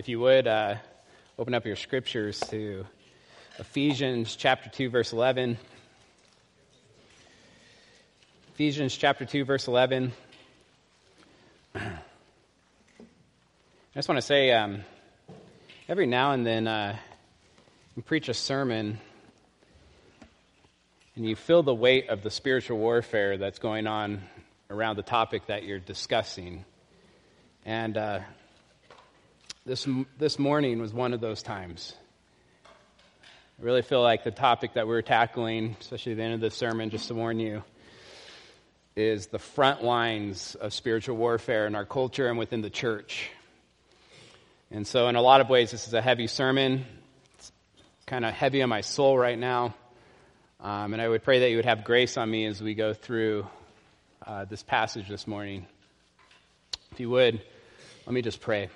if you would, uh, open up your scriptures to Ephesians chapter 2, verse 11. Ephesians chapter 2, verse 11. I just want to say um, every now and then uh, you preach a sermon and you feel the weight of the spiritual warfare that's going on around the topic that you're discussing. And uh, this, this morning was one of those times. I really feel like the topic that we're tackling, especially at the end of the sermon, just to warn you, is the front lines of spiritual warfare in our culture and within the church. And so, in a lot of ways, this is a heavy sermon. It's kind of heavy on my soul right now. Um, and I would pray that you would have grace on me as we go through uh, this passage this morning. If you would, let me just pray.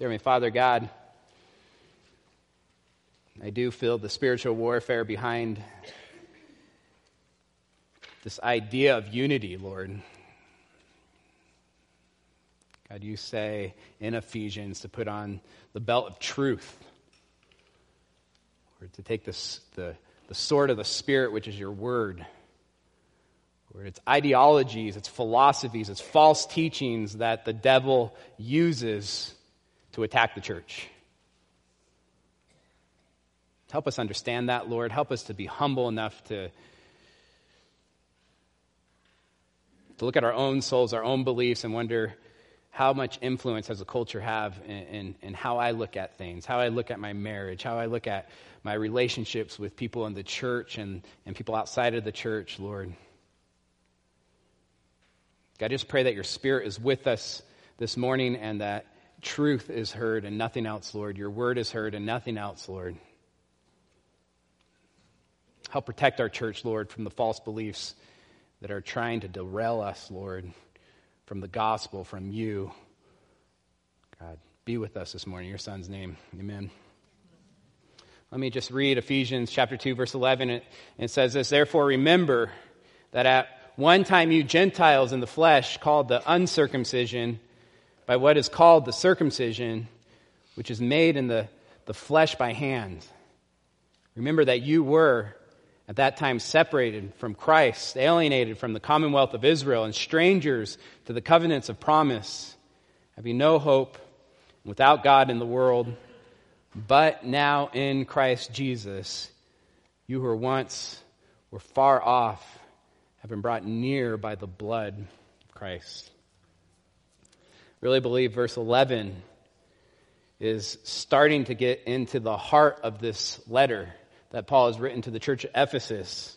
Dear me, Father God, I do feel the spiritual warfare behind this idea of unity, Lord. God, you say in Ephesians to put on the belt of truth, or to take this, the, the sword of the Spirit, which is your word. Lord, it's ideologies, it's philosophies, it's false teachings that the devil uses to attack the church. Help us understand that, Lord. Help us to be humble enough to, to look at our own souls, our own beliefs, and wonder how much influence does the culture have in, in, in, how I look at things, how I look at my marriage, how I look at my relationships with people in the church and, and people outside of the church, Lord. God, I just pray that your spirit is with us this morning and that truth is heard and nothing else, Lord. Your word is heard and nothing else, Lord. Help protect our church, Lord, from the false beliefs that are trying to derail us, Lord, from the gospel, from you. God, be with us this morning. In your son's name. Amen. Let me just read Ephesians chapter 2, verse 11. It, it says this Therefore, remember that at one time you Gentiles in the flesh, called the uncircumcision, by what is called the circumcision, which is made in the, the flesh by hand. Remember that you were at that time separated from Christ, alienated from the commonwealth of Israel, and strangers to the covenants of promise, having no hope, without God in the world. But now in Christ Jesus, you who were once were far off have been brought near by the blood of Christ really believe verse 11 is starting to get into the heart of this letter that Paul has written to the church of Ephesus.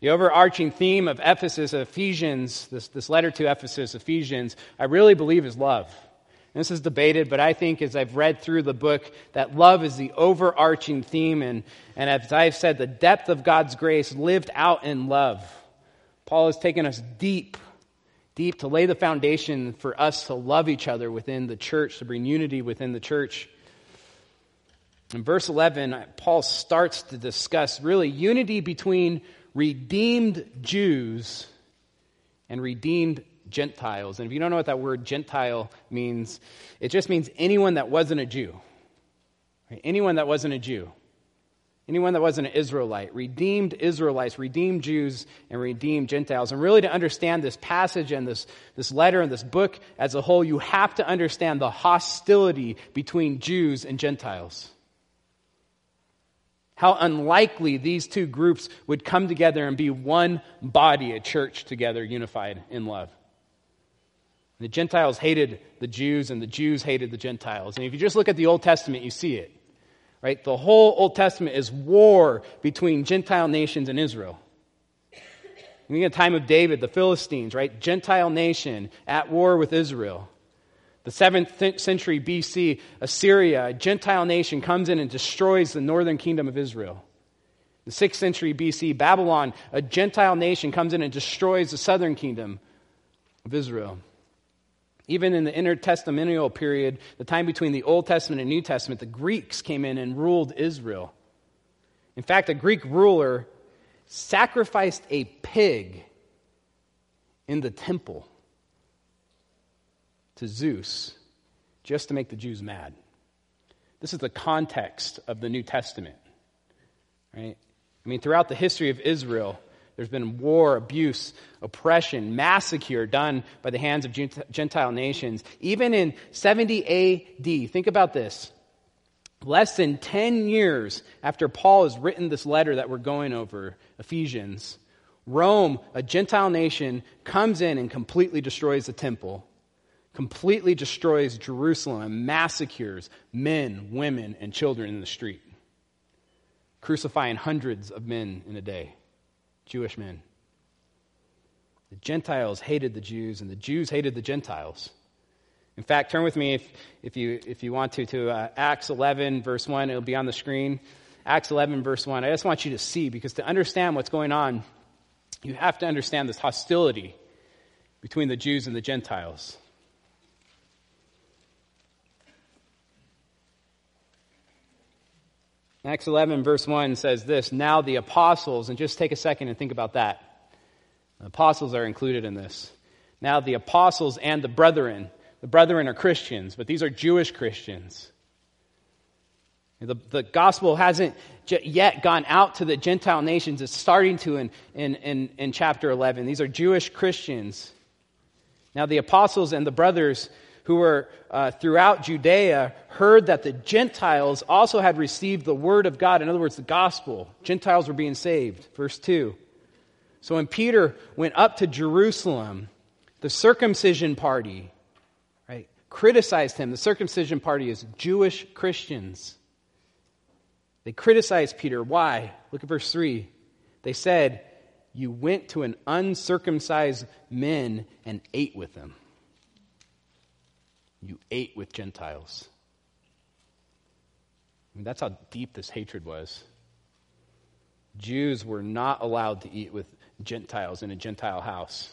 The overarching theme of Ephesus, Ephesians, this, this letter to Ephesus, Ephesians, I really believe is love. And this is debated, but I think as I've read through the book, that love is the overarching theme. And, and as I've said, the depth of God's grace lived out in love. Paul has taken us deep deep to lay the foundation for us to love each other within the church, to bring unity within the church. In verse 11, Paul starts to discuss really unity between redeemed Jews and redeemed Gentiles. And if you don't know what that word Gentile means, it just means anyone that wasn't a Jew. Anyone that wasn't a Jew. Anyone that wasn't an Israelite, redeemed Israelites, redeemed Jews, and redeemed Gentiles. And really, to understand this passage and this, this letter and this book as a whole, you have to understand the hostility between Jews and Gentiles. How unlikely these two groups would come together and be one body, a church together, unified in love. The Gentiles hated the Jews, and the Jews hated the Gentiles. And if you just look at the Old Testament, you see it right? The whole Old Testament is war between Gentile nations and Israel. In the time of David, the Philistines, right? Gentile nation at war with Israel. The 7th century BC, Assyria, a Gentile nation, comes in and destroys the northern kingdom of Israel. The 6th century BC, Babylon, a Gentile nation, comes in and destroys the southern kingdom of Israel. Even in the intertestamental period, the time between the Old Testament and New Testament, the Greeks came in and ruled Israel. In fact, a Greek ruler sacrificed a pig in the temple to Zeus just to make the Jews mad. This is the context of the New Testament. Right? I mean, throughout the history of Israel, there's been war, abuse, oppression, massacre done by the hands of Gentile nations. Even in 70 AD, think about this. Less than 10 years after Paul has written this letter that we're going over, Ephesians, Rome, a Gentile nation, comes in and completely destroys the temple, completely destroys Jerusalem, and massacres men, women, and children in the street, crucifying hundreds of men in a day. Jewish men. The Gentiles hated the Jews, and the Jews hated the Gentiles. In fact, turn with me, if, if, you, if you want to, to uh, Acts 11, verse 1. It'll be on the screen. Acts 11, verse 1. I just want you to see, because to understand what's going on, you have to understand this hostility between the Jews and the Gentiles. Acts 11, verse 1 says this Now the apostles, and just take a second and think about that. The apostles are included in this. Now the apostles and the brethren, the brethren are Christians, but these are Jewish Christians. The, the gospel hasn't yet gone out to the Gentile nations. It's starting to in, in, in, in chapter 11. These are Jewish Christians. Now, the apostles and the brothers who were uh, throughout Judea heard that the Gentiles also had received the word of God. In other words, the gospel. Gentiles were being saved. Verse 2. So when Peter went up to Jerusalem, the circumcision party, right, criticized him. The circumcision party is Jewish Christians. They criticized Peter. Why? Look at verse 3. They said, You went to an uncircumcised men and ate with them. You ate with Gentiles. I mean, that's how deep this hatred was. Jews were not allowed to eat with Gentiles in a Gentile house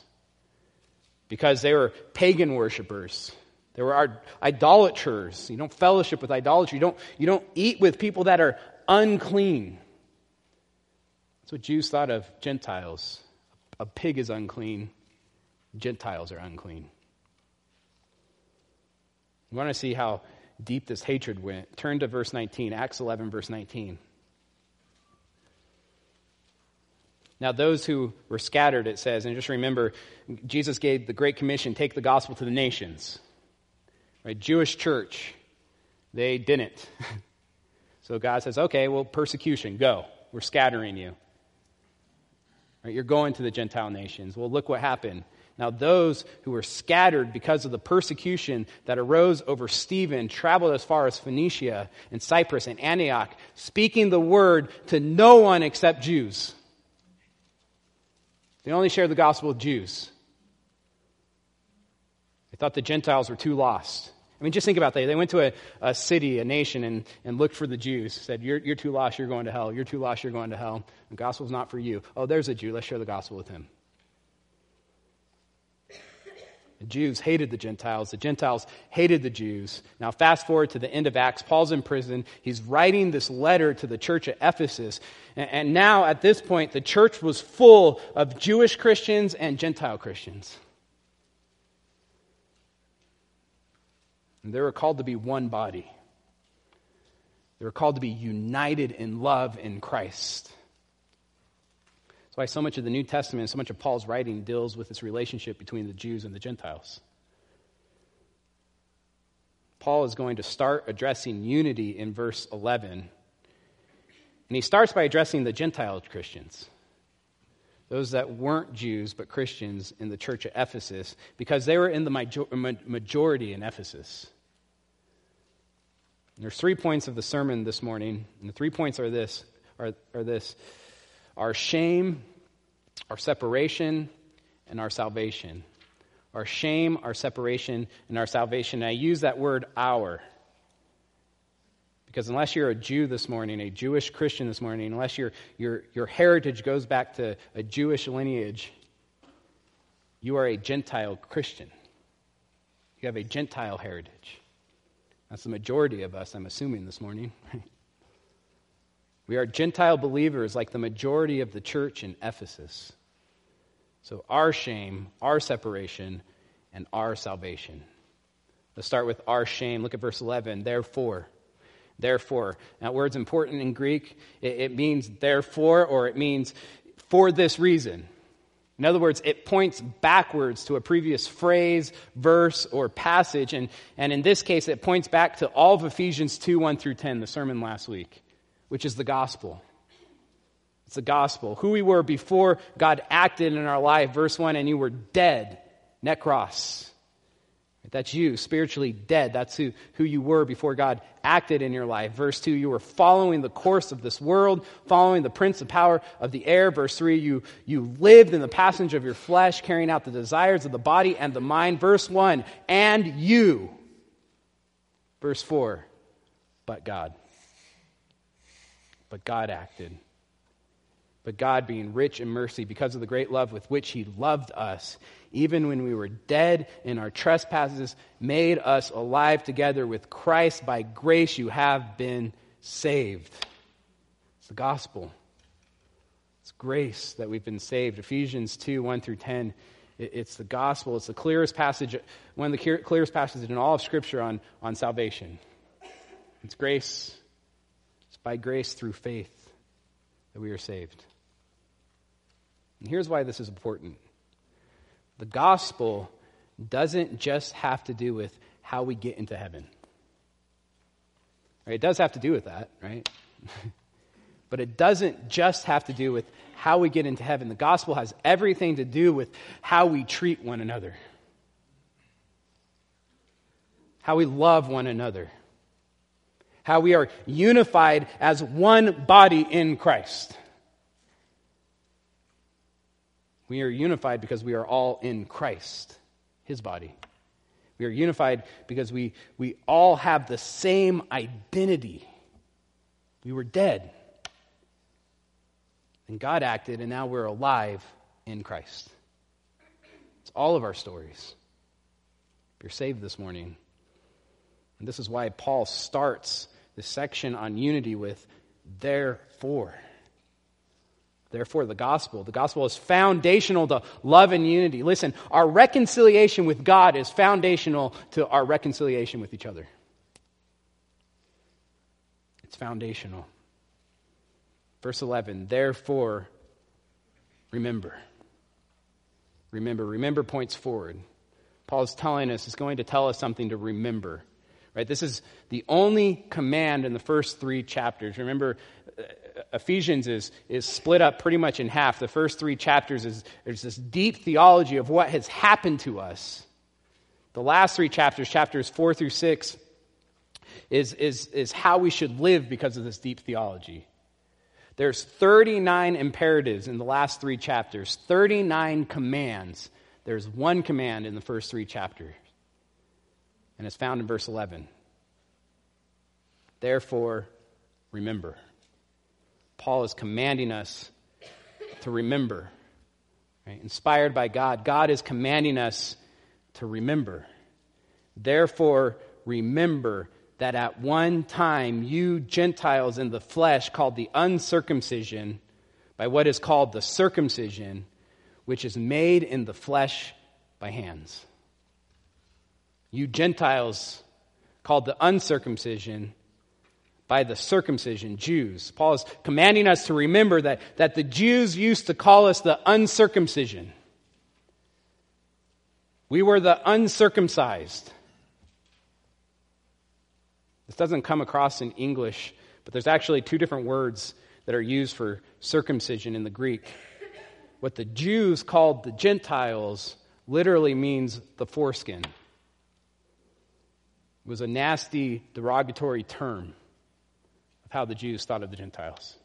because they were pagan worshippers. They were idolaters. You don't fellowship with idolatry. You don't, you don't eat with people that are unclean. That's what Jews thought of Gentiles. A pig is unclean, Gentiles are unclean. You want to see how deep this hatred went? Turn to verse 19, Acts 11, verse 19. Now, those who were scattered, it says, and just remember, Jesus gave the Great Commission take the gospel to the nations. Right? Jewish church, they didn't. so God says, okay, well, persecution, go. We're scattering you. Right? You're going to the Gentile nations. Well, look what happened. Now, those who were scattered because of the persecution that arose over Stephen traveled as far as Phoenicia and Cyprus and Antioch, speaking the word to no one except Jews. They only shared the gospel with Jews. They thought the Gentiles were too lost. I mean, just think about that. They went to a, a city, a nation, and, and looked for the Jews. Said, you're, you're too lost, you're going to hell. You're too lost, you're going to hell. The gospel's not for you. Oh, there's a Jew. Let's share the gospel with him. The Jews hated the Gentiles. The Gentiles hated the Jews. Now, fast forward to the end of Acts. Paul's in prison. He's writing this letter to the church at Ephesus. And now, at this point, the church was full of Jewish Christians and Gentile Christians. And they were called to be one body. They were called to be united in love in Christ. Why so much of the New Testament, so much of Paul's writing deals with this relationship between the Jews and the Gentiles. Paul is going to start addressing unity in verse 11. And he starts by addressing the Gentile Christians, those that weren't Jews but Christians in the church at Ephesus, because they were in the majority in Ephesus. And there's three points of the sermon this morning, and the three points are this are, are this our shame, our separation, and our salvation. Our shame, our separation, and our salvation. And I use that word our. Because unless you're a Jew this morning, a Jewish Christian this morning, unless your, your, your heritage goes back to a Jewish lineage, you are a Gentile Christian. You have a Gentile heritage. That's the majority of us, I'm assuming, this morning. We are Gentile believers like the majority of the church in Ephesus. So, our shame, our separation, and our salvation. Let's start with our shame. Look at verse 11. Therefore, Therefore. That word's important in Greek. It, it means therefore, or it means for this reason. In other words, it points backwards to a previous phrase, verse, or passage. And, and in this case, it points back to all of Ephesians 2 1 through 10, the sermon last week, which is the gospel. It's the gospel. Who we were before God acted in our life, verse 1, and you were dead, nekros. That's you, spiritually dead. That's who, who you were before God acted in your life. Verse 2, you were following the course of this world, following the prince of power of the air. Verse 3, you, you lived in the passage of your flesh, carrying out the desires of the body and the mind. Verse 1, and you. Verse 4, but God. But God acted. But God, being rich in mercy because of the great love with which He loved us, even when we were dead in our trespasses, made us alive together with Christ. By grace you have been saved. It's the gospel. It's grace that we've been saved. Ephesians 2 1 through 10. It's the gospel. It's the clearest passage, one of the clearest passages in all of Scripture on, on salvation. It's grace. By grace through faith that we are saved. And here's why this is important the gospel doesn't just have to do with how we get into heaven. Right? It does have to do with that, right? but it doesn't just have to do with how we get into heaven. The gospel has everything to do with how we treat one another, how we love one another, how we are unified as one body in Christ. We are unified because we are all in Christ, his body. We are unified because we, we all have the same identity. We were dead. And God acted, and now we're alive in Christ. It's all of our stories. You're saved this morning. And this is why Paul starts this section on unity with therefore. Therefore, the gospel. The gospel is foundational to love and unity. Listen, our reconciliation with God is foundational to our reconciliation with each other. It's foundational. Verse 11, therefore, remember. Remember. Remember points forward. Paul is telling us, is going to tell us something to remember. Right? This is the only command in the first three chapters. Remember, uh, Ephesians is, is split up pretty much in half. The first three chapters is there's this deep theology of what has happened to us. The last three chapters, chapters four through six, is, is, is how we should live because of this deep theology. There's 39 imperatives in the last three chapters, 39 commands. There's one command in the first three chapters, and it's found in verse 11. Therefore, remember. Paul is commanding us to remember. Right? Inspired by God, God is commanding us to remember. Therefore, remember that at one time you Gentiles in the flesh, called the uncircumcision, by what is called the circumcision, which is made in the flesh by hands. You Gentiles, called the uncircumcision, by the circumcision, Jews. Paul is commanding us to remember that, that the Jews used to call us the uncircumcision. We were the uncircumcised. This doesn't come across in English, but there's actually two different words that are used for circumcision in the Greek. What the Jews called the Gentiles literally means the foreskin. Was a nasty, derogatory term of how the Jews thought of the Gentiles.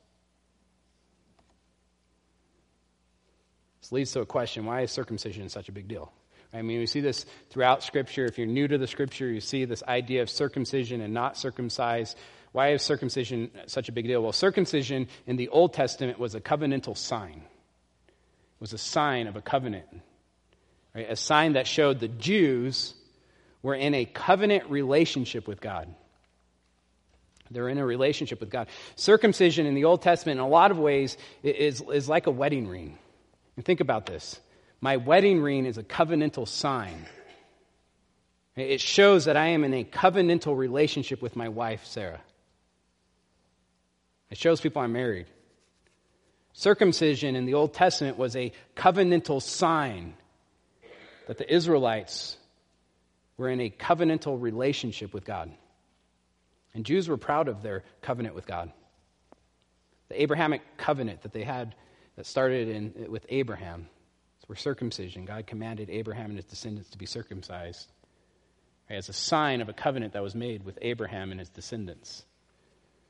This leads to a question why is circumcision such a big deal? I mean, we see this throughout Scripture. If you're new to the Scripture, you see this idea of circumcision and not circumcised. Why is circumcision such a big deal? Well, circumcision in the Old Testament was a covenantal sign, it was a sign of a covenant, right? a sign that showed the Jews were in a covenant relationship with God. They're in a relationship with God. Circumcision in the Old Testament, in a lot of ways, is, is like a wedding ring. And think about this my wedding ring is a covenantal sign. It shows that I am in a covenantal relationship with my wife, Sarah. It shows people I'm married. Circumcision in the Old Testament was a covenantal sign that the Israelites were in a covenantal relationship with God. And Jews were proud of their covenant with God. The Abrahamic covenant that they had that started in, with Abraham were circumcision. God commanded Abraham and his descendants to be circumcised as a sign of a covenant that was made with Abraham and his descendants.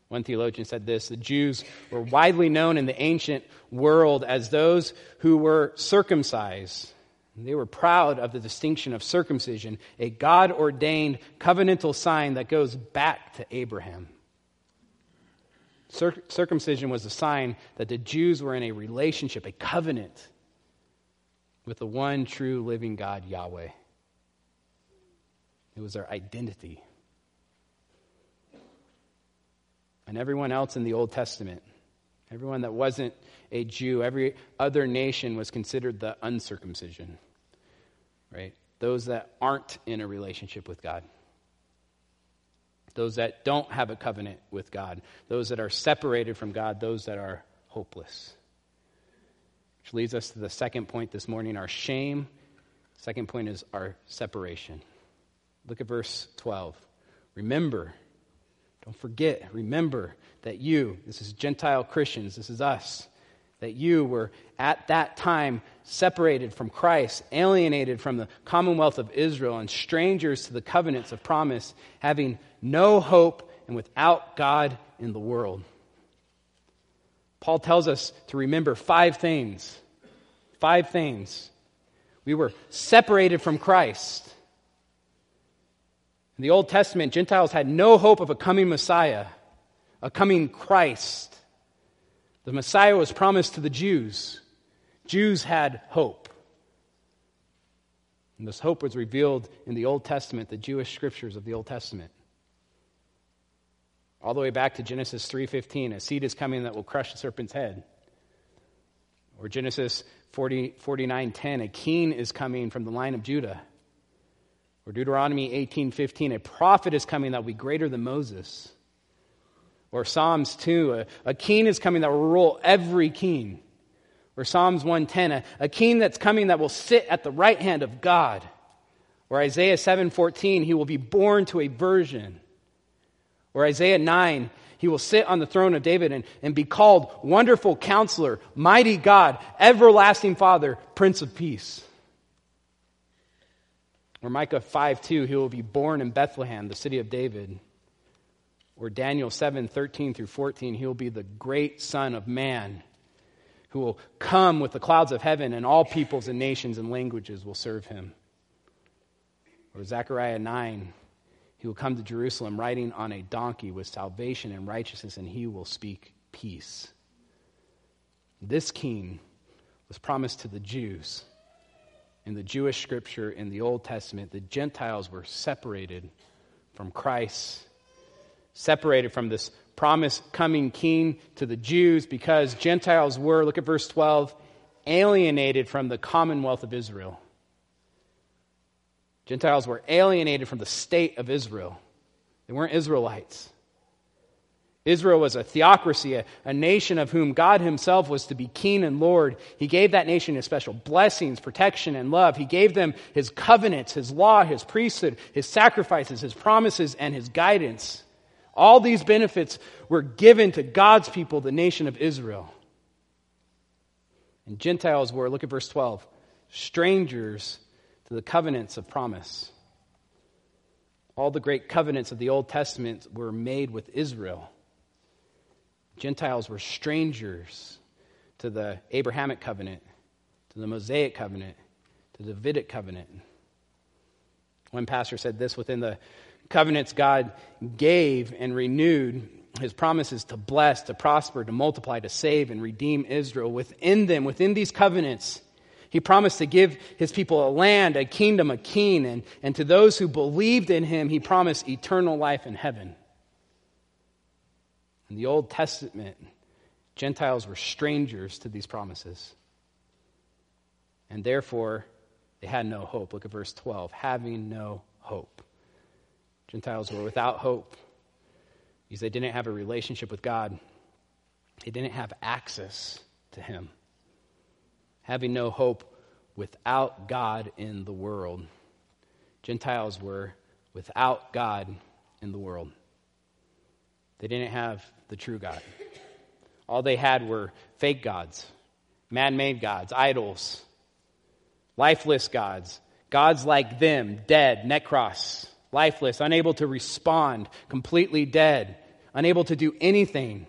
One theologian said this the Jews were widely known in the ancient world as those who were circumcised. They were proud of the distinction of circumcision, a God ordained covenantal sign that goes back to Abraham. Cir- circumcision was a sign that the Jews were in a relationship, a covenant with the one true living God, Yahweh. It was their identity. And everyone else in the Old Testament, everyone that wasn't a Jew, every other nation was considered the uncircumcision, right? Those that aren't in a relationship with God. Those that don't have a covenant with God. Those that are separated from God. Those that are hopeless. Which leads us to the second point this morning our shame. Second point is our separation. Look at verse 12. Remember, don't forget, remember that you, this is Gentile Christians, this is us, that you were at that time separated from Christ, alienated from the commonwealth of Israel, and strangers to the covenants of promise, having no hope and without God in the world. Paul tells us to remember five things. Five things. We were separated from Christ. In the Old Testament, Gentiles had no hope of a coming Messiah, a coming Christ. The Messiah was promised to the Jews. Jews had hope. And this hope was revealed in the Old Testament, the Jewish scriptures of the Old Testament all the way back to Genesis 3:15, a seed is coming that will crush the serpent's head. Or Genesis 40, 49:10, a king is coming from the line of Judah. Or Deuteronomy 18:15, a prophet is coming that will be greater than Moses. Or Psalms 2, a, a king is coming that will rule every king. Or Psalms 110, a, a king that's coming that will sit at the right hand of God. Or Isaiah 7:14, he will be born to a virgin. Or Isaiah 9, he will sit on the throne of David and, and be called Wonderful Counselor, Mighty God, Everlasting Father, Prince of Peace. Or Micah 5 2, he will be born in Bethlehem, the city of David. Or Daniel 7 13 through 14, he will be the great Son of Man who will come with the clouds of heaven, and all peoples and nations and languages will serve him. Or Zechariah 9, he will come to Jerusalem riding on a donkey with salvation and righteousness, and he will speak peace. This king was promised to the Jews. In the Jewish scripture in the Old Testament, the Gentiles were separated from Christ, separated from this promised coming king to the Jews because Gentiles were, look at verse 12, alienated from the commonwealth of Israel. Gentiles were alienated from the state of Israel. They weren't Israelites. Israel was a theocracy, a, a, nation of whom God Himself was to be king and Lord. He gave that nation His special blessings, protection, and love. He gave them His covenants, His law, His priesthood, His sacrifices, His promises, and His guidance. All these benefits were given to God's people, the nation of Israel. And Gentiles were, look at verse 12, strangers to the covenants of promise. All the great covenants of the Old Testament were made with Israel. Gentiles were strangers to the Abrahamic covenant, to the Mosaic covenant, to the Davidic covenant. One pastor said this within the covenants God gave and renewed his promises to bless, to prosper, to multiply, to save, and redeem Israel. Within them, within these covenants, he promised to give his people a land, a kingdom, a king, and, and to those who believed in him, he promised eternal life in heaven. In the Old Testament, Gentiles were strangers to these promises. And therefore, they had no hope. Look at verse 12 having no hope. Gentiles were without hope because they didn't have a relationship with God. They didn't have access to him. Having no hope without God in the world. Gentiles were without God in the world. They didn't have the true God. All they had were fake gods, man made gods, idols, lifeless gods, gods like them, dead, nekros, lifeless, unable to respond, completely dead, unable to do anything.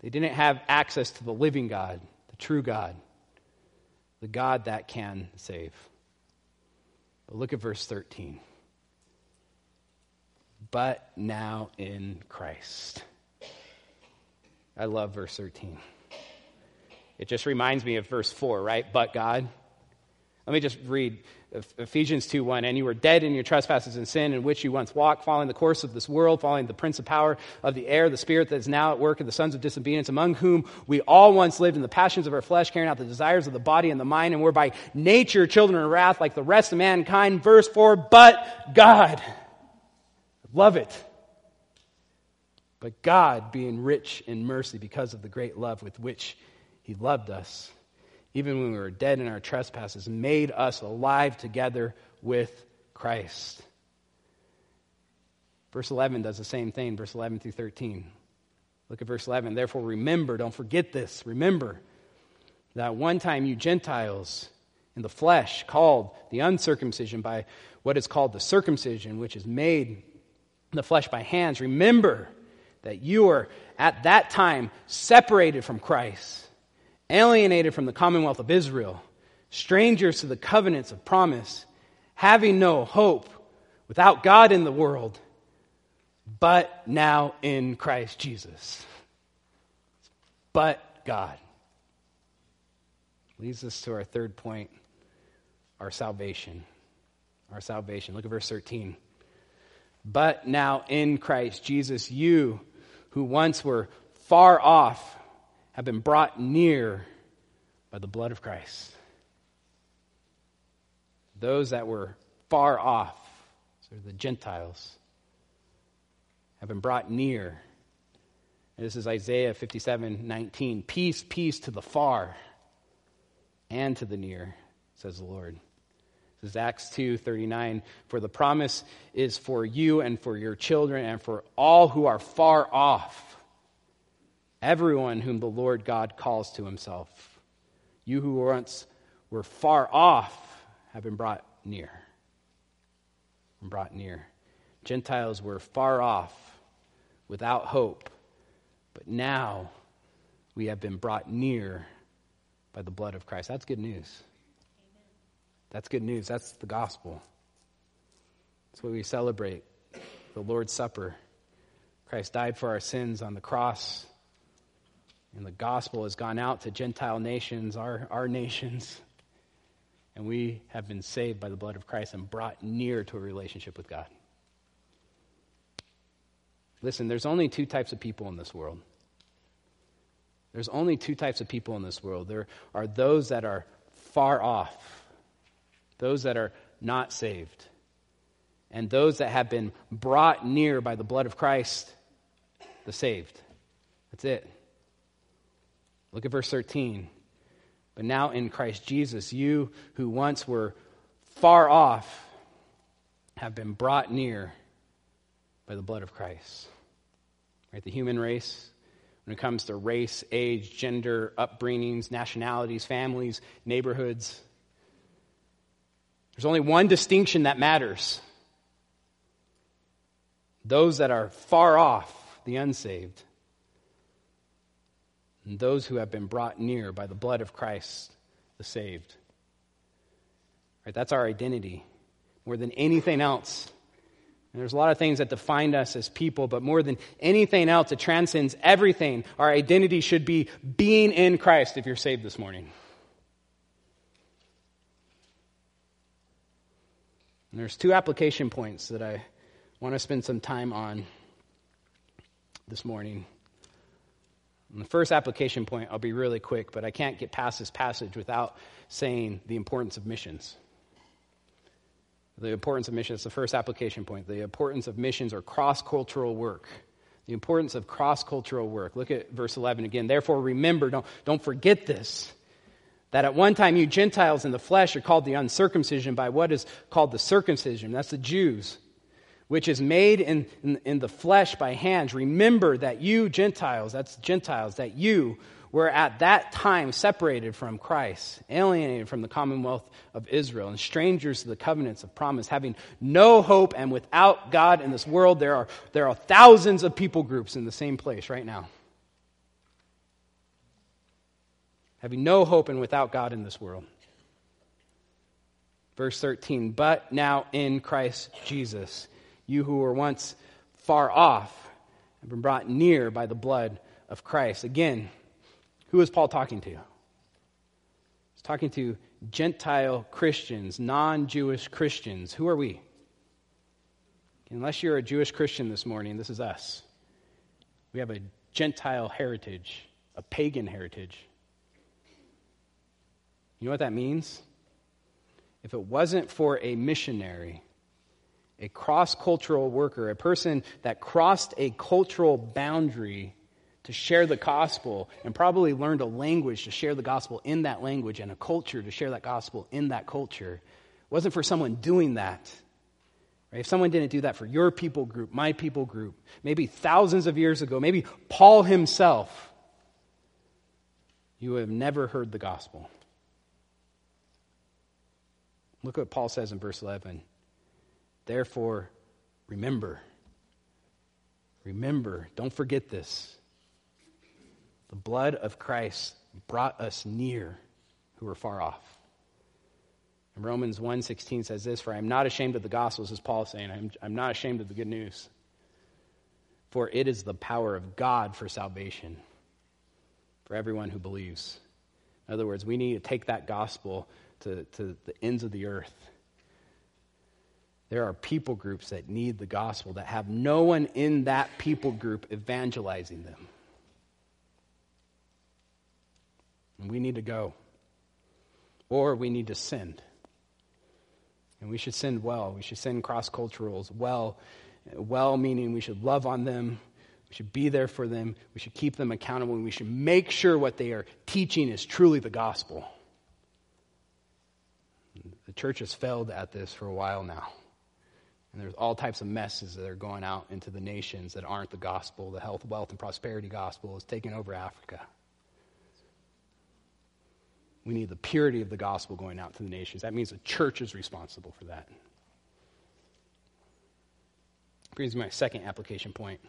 They didn't have access to the living God, the true God, the God that can save. But look at verse 13. But now in Christ. I love verse 13. It just reminds me of verse 4, right? But God. Let me just read Ephesians 2 1. And you were dead in your trespasses and sin, in which you once walked, following the course of this world, following the prince of power of the air, the spirit that is now at work in the sons of disobedience, among whom we all once lived in the passions of our flesh, carrying out the desires of the body and the mind, and were by nature children of wrath, like the rest of mankind. Verse 4 But God. Love it. But God, being rich in mercy because of the great love with which He loved us, even when we were dead in our trespasses, made us alive together with Christ. Verse 11 does the same thing, verse 11 through 13. Look at verse 11. Therefore, remember, don't forget this. Remember that one time you Gentiles in the flesh, called the uncircumcision by what is called the circumcision, which is made in the flesh by hands, remember that you were at that time separated from Christ, alienated from the commonwealth of Israel, strangers to the covenants of promise, having no hope, without God in the world, but now in Christ Jesus. But God. Leads us to our third point our salvation. Our salvation. Look at verse 13. But now in Christ Jesus, you who once were far off have been brought near by the blood of Christ. Those that were far off, so the Gentiles, have been brought near. And this is Isaiah 57 19. Peace, peace to the far and to the near, says the Lord. This is Acts 2:39 for the promise is for you and for your children and for all who are far off everyone whom the Lord God calls to himself you who once were far off have been brought near been brought near Gentiles were far off without hope but now we have been brought near by the blood of Christ that's good news that's good news. That's the gospel. That's what we celebrate the Lord's Supper. Christ died for our sins on the cross, and the gospel has gone out to Gentile nations, our, our nations, and we have been saved by the blood of Christ and brought near to a relationship with God. Listen, there's only two types of people in this world. There's only two types of people in this world. There are those that are far off those that are not saved, and those that have been brought near by the blood of Christ, the saved. That's it. Look at verse 13. But now in Christ Jesus, you who once were far off have been brought near by the blood of Christ. Right? The human race, when it comes to race, age, gender, upbringings, nationalities, families, neighborhoods, there's only one distinction that matters those that are far off, the unsaved, and those who have been brought near by the blood of Christ, the saved. Right, that's our identity more than anything else. And there's a lot of things that define us as people, but more than anything else, it transcends everything. Our identity should be being in Christ if you're saved this morning. And there's two application points that I want to spend some time on this morning. And the first application point, I'll be really quick, but I can't get past this passage without saying the importance of missions. The importance of missions, the first application point. The importance of missions or cross cultural work. The importance of cross cultural work. Look at verse 11 again. Therefore, remember, don't, don't forget this, that at one time you Gentiles in the flesh are called the uncircumcision by what is called the circumcision. That's the Jews which is made in, in, in, the flesh by hands. Remember that you, Gentiles, that's Gentiles, that you were at that time separated from Christ, alienated from the commonwealth of Israel, and strangers to the covenants of promise, having no hope and without God in this world. There are, there are thousands of people groups in the same place right now. Having no hope and without God in this world. Verse 13, but now in Christ Jesus you who were once far off have been brought near by the blood of Christ. Again, who is Paul talking to? He's talking to Gentile Christians, non Jewish Christians. Who are we? Unless you're a Jewish Christian this morning, this is us. We have a Gentile heritage, a pagan heritage. You know what that means? If it wasn't for a missionary, a cross cultural worker, a person that crossed a cultural boundary to share the gospel and probably learned a language to share the gospel in that language and a culture to share that gospel in that culture. It wasn't for someone doing that. Right? If someone didn't do that for your people group, my people group, maybe thousands of years ago, maybe Paul himself, you would have never heard the gospel. Look what Paul says in verse 11. Therefore, remember. Remember, don't forget this. The blood of Christ brought us near who were far off. And Romans 1.16 says this, For I am not ashamed of the gospel, is Paul saying, I'm, I'm not ashamed of the good news. For it is the power of God for salvation for everyone who believes. In other words, we need to take that gospel to, to the ends of the earth there are people groups that need the gospel that have no one in that people group evangelizing them. And we need to go. Or we need to send. And we should send well. We should send cross culturals well. Well, meaning we should love on them. We should be there for them. We should keep them accountable. And we should make sure what they are teaching is truly the gospel. The church has failed at this for a while now. And there's all types of messes that are going out into the nations that aren't the gospel. The health, wealth, and prosperity gospel is taking over Africa. We need the purity of the gospel going out to the nations. That means the church is responsible for that. Brings me my second application point.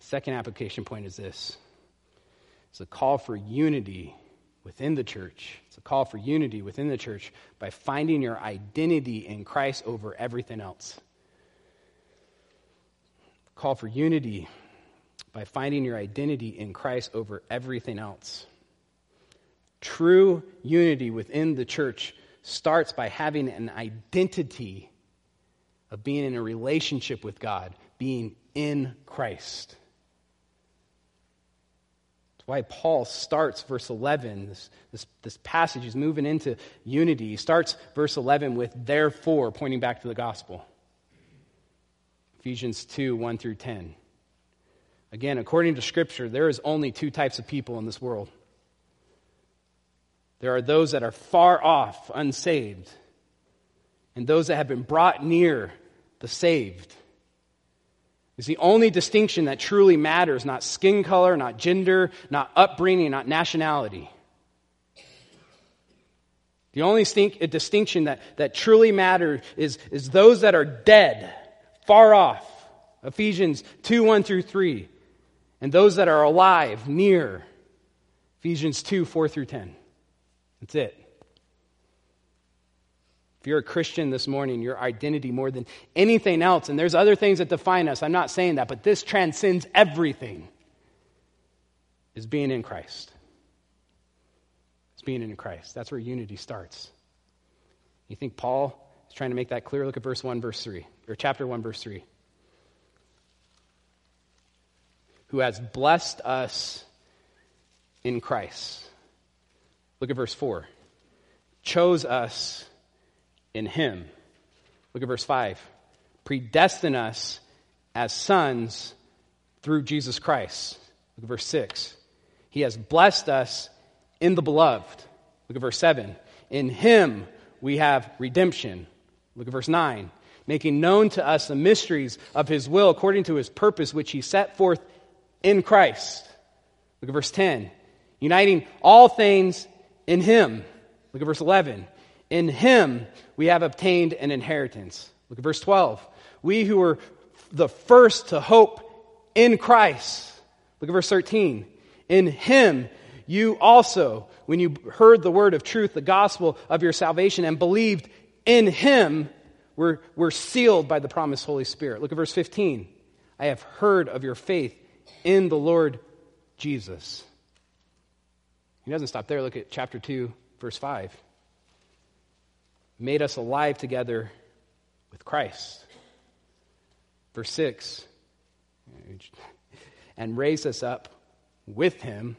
Second application point is this it's a call for unity within the church. It's a call for unity within the church by finding your identity in Christ over everything else. Call for unity by finding your identity in Christ over everything else. True unity within the church starts by having an identity of being in a relationship with God, being in Christ. That's why Paul starts verse 11. This, this, this passage is moving into unity. He starts verse 11 with therefore, pointing back to the gospel. Ephesians 2 1 through 10. Again, according to Scripture, there is only two types of people in this world. There are those that are far off, unsaved, and those that have been brought near, the saved is the only distinction that truly matters, not skin color, not gender, not upbringing, not nationality. The only distinction that, that truly matters is, is those that are dead, far off, Ephesians 2 1 through 3, and those that are alive, near, Ephesians 2 4 through 10. That's it. If you're a Christian this morning, your identity more than anything else, and there's other things that define us, I'm not saying that, but this transcends everything, is being in Christ. It's being in Christ. That's where unity starts. You think Paul is trying to make that clear? Look at verse 1, verse 3, or chapter 1, verse 3. Who has blessed us in Christ. Look at verse 4. Chose us in him. Look at verse 5. Predestine us as sons through Jesus Christ. Look at verse 6. He has blessed us in the beloved. Look at verse 7. In him we have redemption. Look at verse 9. Making known to us the mysteries of his will according to his purpose, which he set forth in Christ. Look at verse 10. Uniting all things in him. Look at verse 11. In him we have obtained an inheritance. Look at verse 12. We who were the first to hope in Christ. Look at verse 13. In him you also, when you heard the word of truth, the gospel of your salvation, and believed in him, were, were sealed by the promised Holy Spirit. Look at verse 15. I have heard of your faith in the Lord Jesus. He doesn't stop there. Look at chapter 2, verse 5. Made us alive together with Christ. Verse 6. And raised us up with him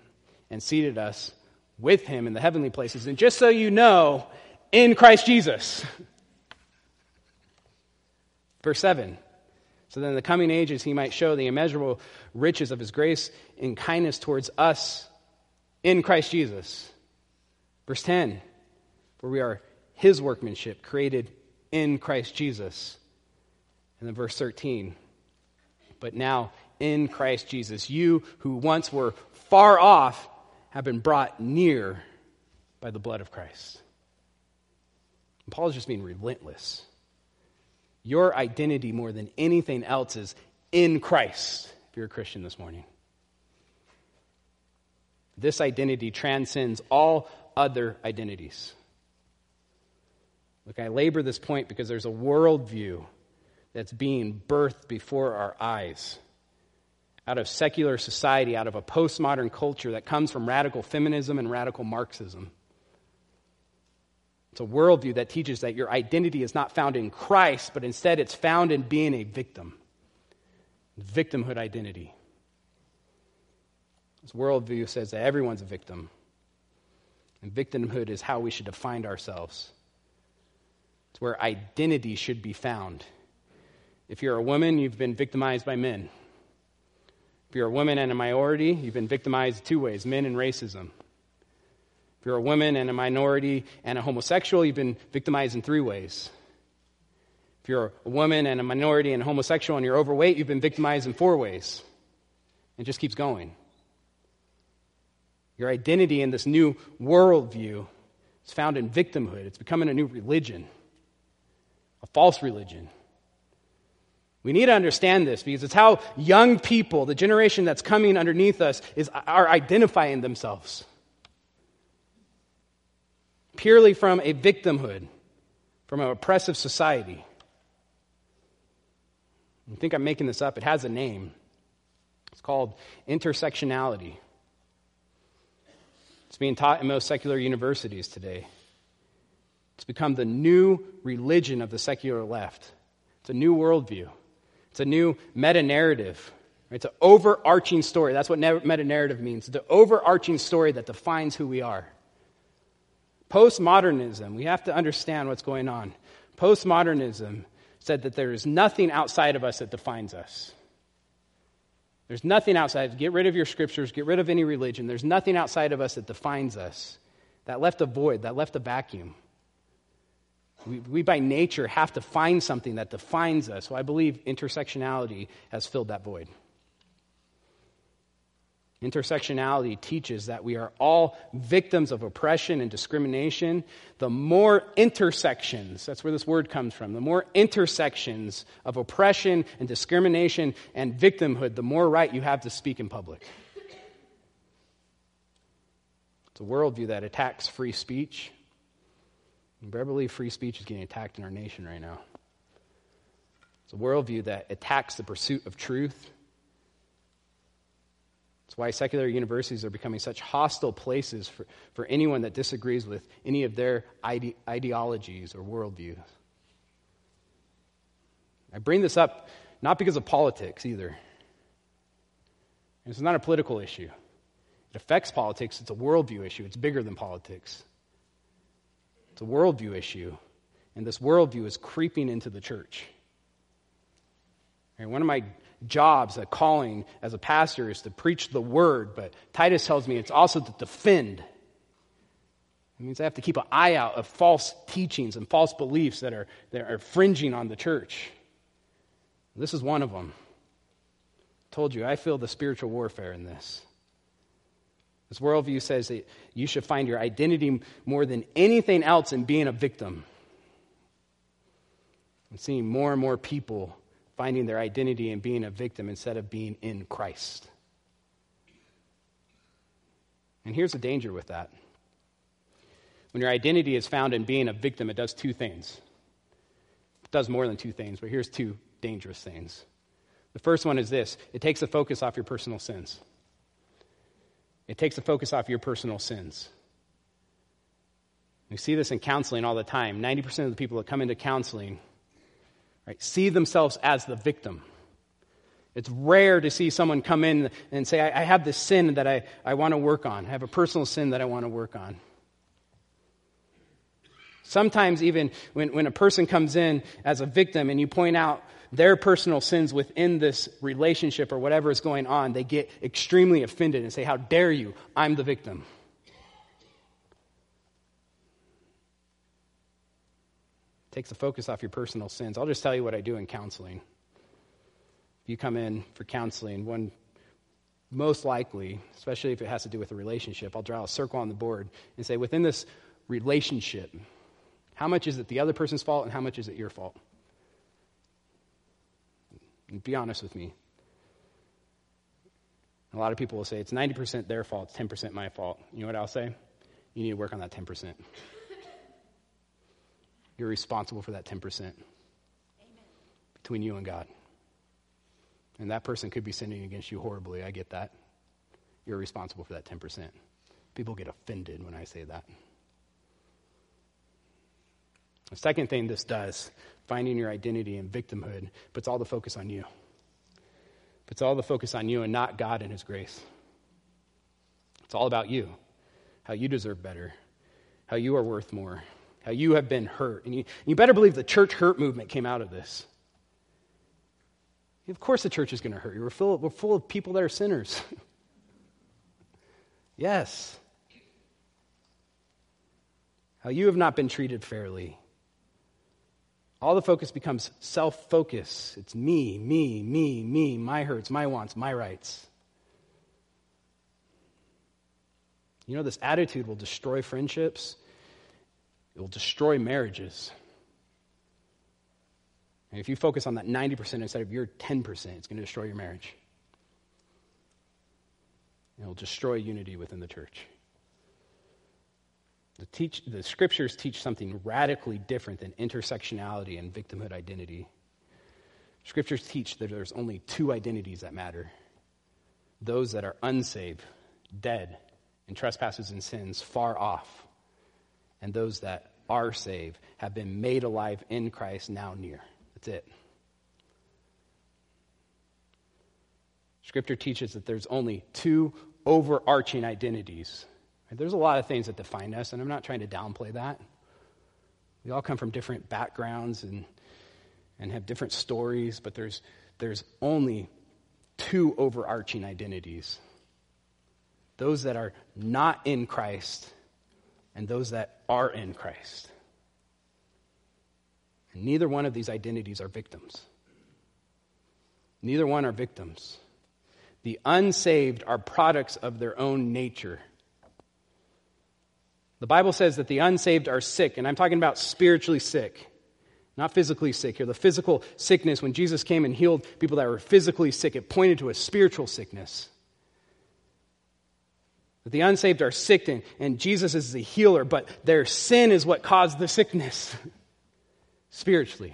and seated us with him in the heavenly places. And just so you know, in Christ Jesus. Verse 7 So then, in the coming ages, he might show the immeasurable riches of his grace in kindness towards us in Christ Jesus. Verse 10 For we are his workmanship, created in Christ Jesus. And then verse 13 But now in Christ Jesus, you who once were far off have been brought near by the blood of Christ. And Paul is just being relentless. Your identity, more than anything else, is in Christ, if you're a Christian this morning. This identity transcends all other identities. Look, I labor this point because there's a worldview that's being birthed before our eyes out of secular society, out of a postmodern culture that comes from radical feminism and radical Marxism. It's a worldview that teaches that your identity is not found in Christ, but instead it's found in being a victim. Victimhood identity. This worldview says that everyone's a victim. And victimhood is how we should define ourselves. It's where identity should be found. If you're a woman, you've been victimized by men. If you're a woman and a minority, you've been victimized two ways men and racism. If you're a woman and a minority and a homosexual, you've been victimized in three ways. If you're a woman and a minority and a homosexual and you're overweight, you've been victimized in four ways. It just keeps going. Your identity in this new worldview is found in victimhood. It's becoming a new religion, a false religion. We need to understand this because it's how young people, the generation that's coming underneath us, is, are identifying themselves. Purely from a victimhood, from an oppressive society. I think I'm making this up. It has a name. It's called intersectionality. It's being taught in most secular universities today. It's become the new religion of the secular left. It's a new worldview. It's a new meta narrative. It's an overarching story. That's what meta narrative means. It's the overarching story that defines who we are. Postmodernism, we have to understand what's going on. Postmodernism said that there is nothing outside of us that defines us. There's nothing outside. Get rid of your scriptures, get rid of any religion. There's nothing outside of us that defines us. That left a void, that left a vacuum. We, we, by nature, have to find something that defines us. So I believe intersectionality has filled that void. Intersectionality teaches that we are all victims of oppression and discrimination. The more intersections, that's where this word comes from, the more intersections of oppression and discrimination and victimhood, the more right you have to speak in public. It's a worldview that attacks free speech, and I believe free speech is getting attacked in our nation right now. It's a worldview that attacks the pursuit of truth. It's why secular universities are becoming such hostile places for, for anyone that disagrees with any of their ide- ideologies or worldviews. I bring this up not because of politics either. It's not a political issue. It affects politics, it's a worldview issue, it's bigger than politics. It's a worldview issue, and this worldview is creeping into the church. And one of my jobs, a calling as a pastor is to preach the word, but Titus tells me it's also to defend. It means I have to keep an eye out of false teachings and false beliefs that are, that are fringing on the church. This is one of them. I told you, I feel the spiritual warfare in this. This worldview says that you should find your identity more than anything else in being a victim. I'm seeing more and more people finding their identity in being a victim instead of being in Christ. And here's the danger with that. When your identity is found in being a victim, it does two things. It does more than two things, but here's two dangerous things. The first one is this it takes the focus off your personal sins. It takes the focus off your personal sins. We see this in counseling all the time. 90% of the people that come into counseling right, see themselves as the victim. It's rare to see someone come in and say, I, I have this sin that I, I want to work on. I have a personal sin that I want to work on. Sometimes, even when, when a person comes in as a victim and you point out their personal sins within this relationship or whatever is going on, they get extremely offended and say, How dare you? I'm the victim. takes the focus off your personal sins. I'll just tell you what I do in counseling. If you come in for counseling, one most likely, especially if it has to do with a relationship, I'll draw a circle on the board and say, within this relationship, how much is it the other person's fault and how much is it your fault? And be honest with me. A lot of people will say it's 90% their fault, it's 10% my fault. You know what I'll say? You need to work on that 10%. You're responsible for that 10% Amen. between you and God. And that person could be sinning against you horribly. I get that. You're responsible for that 10%. People get offended when I say that. The second thing this does, finding your identity in victimhood, puts all the focus on you. Puts all the focus on you and not God and His grace. It's all about you, how you deserve better, how you are worth more, how you have been hurt. And you, you better believe the church hurt movement came out of this. Of course, the church is going to hurt you. We're full, we're full of people that are sinners. yes. How you have not been treated fairly. All the focus becomes self focus. It's me, me, me, me, my hurts, my wants, my rights. You know, this attitude will destroy friendships, it will destroy marriages. And if you focus on that 90% instead of your 10%, it's going to destroy your marriage. It will destroy unity within the church. The, teach, the scriptures teach something radically different than intersectionality and victimhood identity. Scriptures teach that there's only two identities that matter those that are unsaved, dead, in trespasses and sins, far off, and those that are saved, have been made alive in Christ, now near. That's it. Scripture teaches that there's only two overarching identities. There's a lot of things that define us, and I'm not trying to downplay that. We all come from different backgrounds and, and have different stories, but there's, there's only two overarching identities those that are not in Christ and those that are in Christ. And neither one of these identities are victims. Neither one are victims. The unsaved are products of their own nature. The Bible says that the unsaved are sick, and I'm talking about spiritually sick, not physically sick here. The physical sickness, when Jesus came and healed people that were physically sick, it pointed to a spiritual sickness. That the unsaved are sick, and, and Jesus is the healer, but their sin is what caused the sickness spiritually.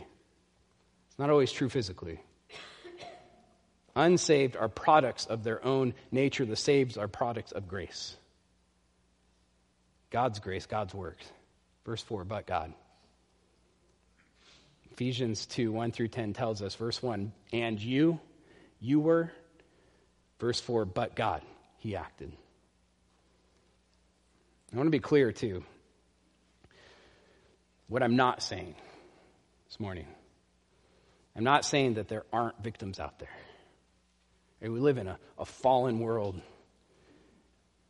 It's not always true physically. Unsaved are products of their own nature, the saved are products of grace. God's grace, God's works. Verse 4, but God. Ephesians 2, 1 through 10 tells us, verse 1, and you, you were. Verse 4, but God, He acted. I want to be clear, too. What I'm not saying this morning, I'm not saying that there aren't victims out there. We live in a, a fallen world,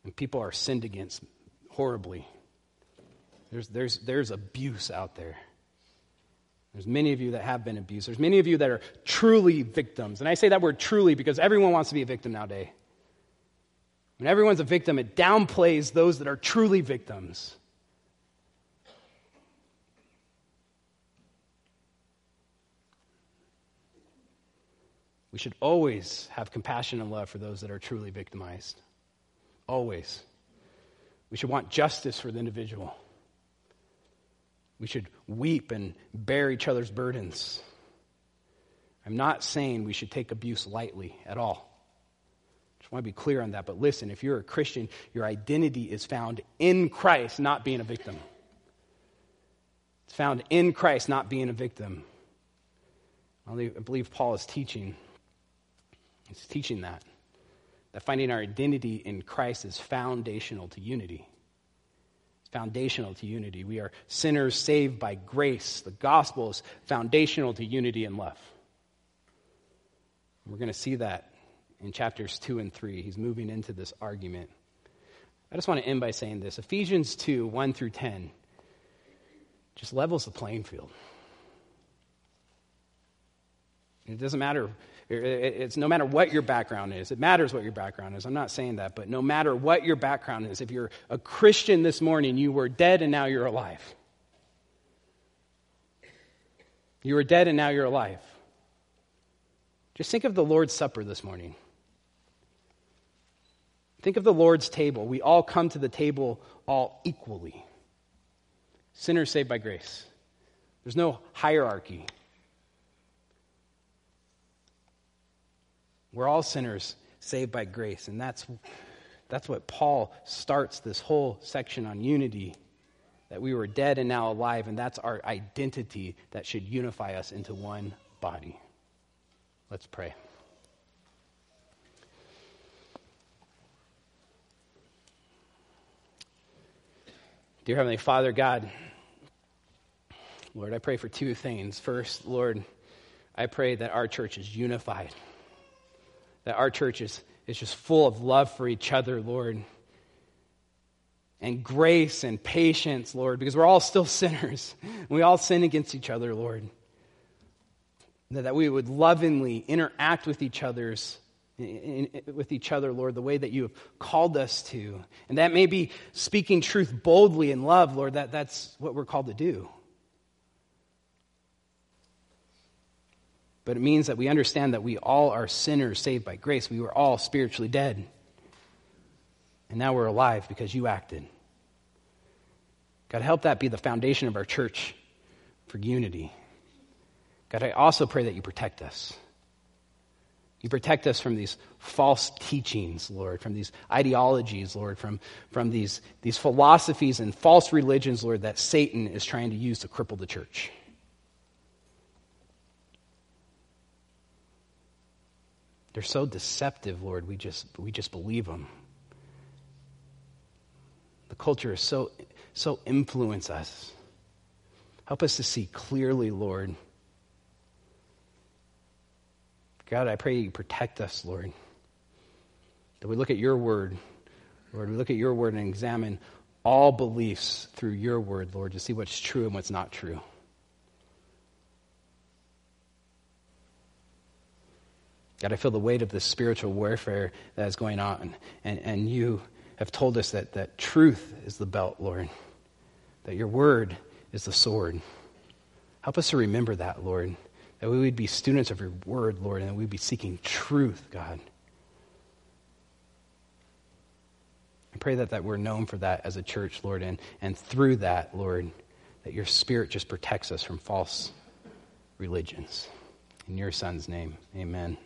and people are sinned against horribly. There's, there's, there's abuse out there. There's many of you that have been abused. There's many of you that are truly victims. And I say that word truly because everyone wants to be a victim nowadays. When everyone's a victim, it downplays those that are truly victims. We should always have compassion and love for those that are truly victimized. Always. We should want justice for the individual. We should weep and bear each other's burdens. I'm not saying we should take abuse lightly at all. I just want to be clear on that. But listen, if you're a Christian, your identity is found in Christ, not being a victim. It's found in Christ, not being a victim. I believe Paul is teaching. He's teaching that. That finding our identity in Christ is foundational to unity. It's foundational to unity. We are sinners saved by grace. The gospel is foundational to unity and love. We're going to see that in chapters 2 and 3. He's moving into this argument. I just want to end by saying this Ephesians 2 1 through 10 just levels the playing field. It doesn't matter. It's no matter what your background is. It matters what your background is. I'm not saying that, but no matter what your background is, if you're a Christian this morning, you were dead and now you're alive. You were dead and now you're alive. Just think of the Lord's Supper this morning. Think of the Lord's table. We all come to the table all equally. Sinners saved by grace. There's no hierarchy. We're all sinners saved by grace. And that's, that's what Paul starts this whole section on unity that we were dead and now alive. And that's our identity that should unify us into one body. Let's pray. Dear Heavenly Father, God, Lord, I pray for two things. First, Lord, I pray that our church is unified, that our church is, is just full of love for each other, Lord, and grace and patience, Lord, because we're all still sinners. We all sin against each other, Lord. That we would lovingly interact with each other's in, in, with each other, Lord, the way that you have called us to. And that may be speaking truth boldly in love, Lord, that, that's what we're called to do. But it means that we understand that we all are sinners saved by grace. We were all spiritually dead. And now we're alive because you acted. God, help that be the foundation of our church for unity. God, I also pray that you protect us. You protect us from these false teachings, Lord, from these ideologies, Lord, from, from these, these philosophies and false religions, Lord, that Satan is trying to use to cripple the church. They're so deceptive, Lord, we just, we just believe them. The culture is so, so influence us. Help us to see clearly, Lord God, I pray you protect us, Lord. That we look at your word, Lord, we look at your word and examine all beliefs through your word, Lord, to see what's true and what's not true. God, I feel the weight of this spiritual warfare that is going on. And, and you have told us that, that truth is the belt, Lord, that your word is the sword. Help us to remember that, Lord that we would be students of your word, Lord, and that we'd be seeking truth, God. I pray that, that we're known for that as a church, Lord, and, and through that, Lord, that your spirit just protects us from false religions. In your son's name, amen.